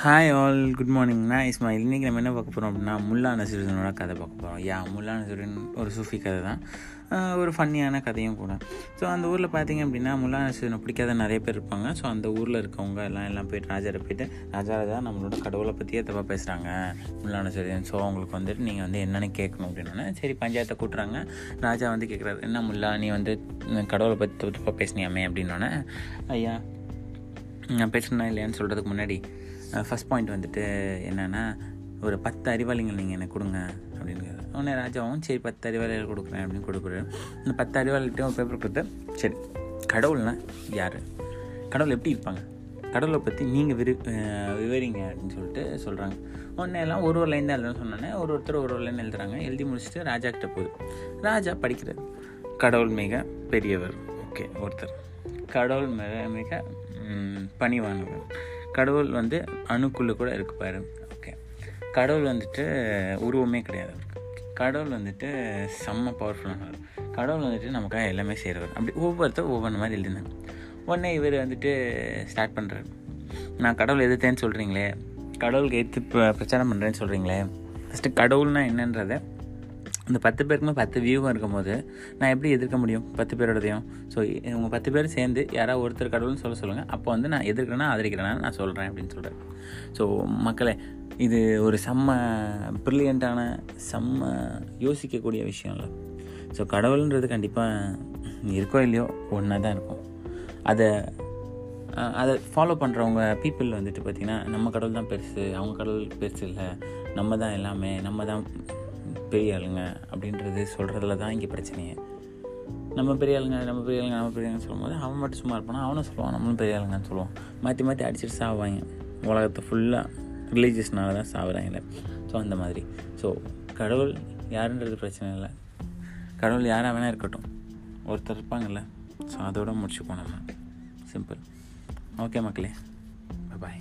Hi all good morning நான் இஸ்மாயில். இன்றைக்கி நம்ம என்ன பார்க்க போகிறோம் அப்படின்னா முல்லா நசருதனோட கதை பார்க்க போகிறோம் யா முல்லா நசருடன் ஒரு சூஃபி கதை தான். ஒரு ஃபன்னியான கதையும் கூட. ஸோ அந்த ஊரில் பார்த்தீங்க அப்படின்னா முல்லா நசருதனை பிடிக்காத நிறைய பேர் இருப்பாங்க. ஸோ அந்த ஊரில் இருக்கவங்க எல்லாம் எல்லாம் போயிட்டு ராஜாரை போயிட்டு ராஜா ராஜா நம்மளோட கடவுளை பற்றியே தப்பாக பேசுகிறாங்க முல்லா நசருதன். ஸோ அவங்களுக்கு வந்துட்டு நீங்கள் வந்து என்னென்னு கேட்கணும். அப்படின்னா சரி பஞ்சாயத்தை கூட்டுறாங்க. ராஜா வந்து கேட்குறாரு என்ன முல்லா நீ வந்து கடவுளை பற்றி தப்பாக பேசினியாமே? அப்படின்னோடனே ஐயா நான் பேசுனா இல்லையான்னு சொல்கிறதுக்கு முன்னாடி ஃபஸ்ட் பாயிண்ட் வந்துட்டு என்னென்னா ஒரு பத்து அறிவாளிகள் நீங்கள் எனக்கு கொடுங்க அப்படின்னு. உடனே ராஜாவும் சரி பத்து அறிவாளிகள் கொடுக்குறேன் அப்படின்னு கொடுக்குறாரு. இந்த பத்து அறிவாளிகிட்டையும் ஒரு பேப்பர் கொடுத்து சரி கடவுள்னா யார்? கடவுள் எப்படி இருப்பாங்க? கடவுளை பற்றி நீங்கள் விரு விவரிங்க அப்படின்னு சொல்லிட்டு சொல்கிறாங்க உடனே எல்லாம் ஒரு ஒரு லைன் தான் எழுதணும்னு சொன்னோன்னே ஒரு ஒருத்தர் ஒரு ஒரு லைன் எழுதுறாங்க. எழுதி முடிச்சுட்டு ராஜா கிட்ட போகுது. ராஜா படிக்கிறார். கடவுள் மிக பெரியவர். ஓகே ஒருத்தர். கடவுள் மிக மிக பணிவானவர். கடவுள் வந்து அணுக்குள்ளே கூட இருக்கு பாரு. ஓகே கடவுள் வந்துட்டு உருவமே கிடையாது கடவுள் வந்துட்டு செம்ம பவர்ஃபுல்லானவர் கடவுள் வந்துட்டு நமக்காக எல்லாமே செய்கிறவர் அப்படி ஒவ்வொருத்தர் ஒவ்வொன்று மாதிரி எழுதினாங்க. உடனே இவர் வந்துட்டு ஸ்டார்ட் பண்ணுறாரு நான் கடவுள் எதிர்த்தேன்னு சொல்கிறீங்களே கடவுளுக்கு எதிர்த்து பிரச்சாரம் பண்ணுறேன்னு சொல்கிறீங்களே ஃபஸ்ட்டு கடவுள்னா என்னன்றதை இந்த பத்து பேருக்குமே பத்து வியூகம் இருக்கும்போது நான் எப்படி எதிர்க்க முடியும் பத்து பேரோடதையும்? ஸோ உங்கள் பத்து பேர் சேர்ந்து யாராவது ஒருத்தர் கடவுள்னு சொல்ல சொல்லுங்கள் அப்போ வந்து நான் எதிர்க்கிறேன்னா ஆதரிக்கிறேன்னா நான் சொல்கிறேன் அப்படின்னு சொல்கிறேன் ஸோ மக்களே இது ஒரு செம்ம ப்ரில்லியண்ட்டான செம்ம யோசிக்கக்கூடிய விஷயம் இல்லை ஸோ கடவுள்ன்றது கண்டிப்பாக இருக்கோ இல்லையோ ஒன்றா தான் இருக்கும். அதை அதை ஃபாலோ பண்ணுறவங்க பீப்புள் வந்துட்டு பார்த்திங்கன்னா நம்ம கடவுள் தான் பெருசு அவங்க கடவுள் பெருசு இல்லை. நம்ம தான் எல்லாமே நம்ம தான் பெரிய ஆளுங்க அப்படின்றது சொல்கிறதுல தான் இங்கே பிரச்சனையே. நம்ம பெரிய ஆளுங்க நம்ம பெரிய ஆளுங்க நம்ம பெரிய ஆளுங்க சொல்லும்போது அவன் மட்டும் சும்மா இருப்பானா? அவனும் சொல்லுவான் நம்மளும் பெரிய ஆளுங்கன்னு சொல்லுவான் மாற்றி மாற்றி அடிச்சுட்டு சாவாங்க. உலகத்தை ஃபுல்லாக ரிலீஜியஸ்னால தான் சாகுறாங்க ஸோ அந்த மாதிரி. ஸோ கடவுள் யாருன்றது பிரச்சனை இல்லை. கடவுள் யாராக வேணால் இருக்கட்டும். ஒருத்தர் இருப்பாங்கல்ல. ஸோ அதோட முடிச்சுப்போம் நம்ம. சிம்பிள் ஓகே மக்களே. பாய்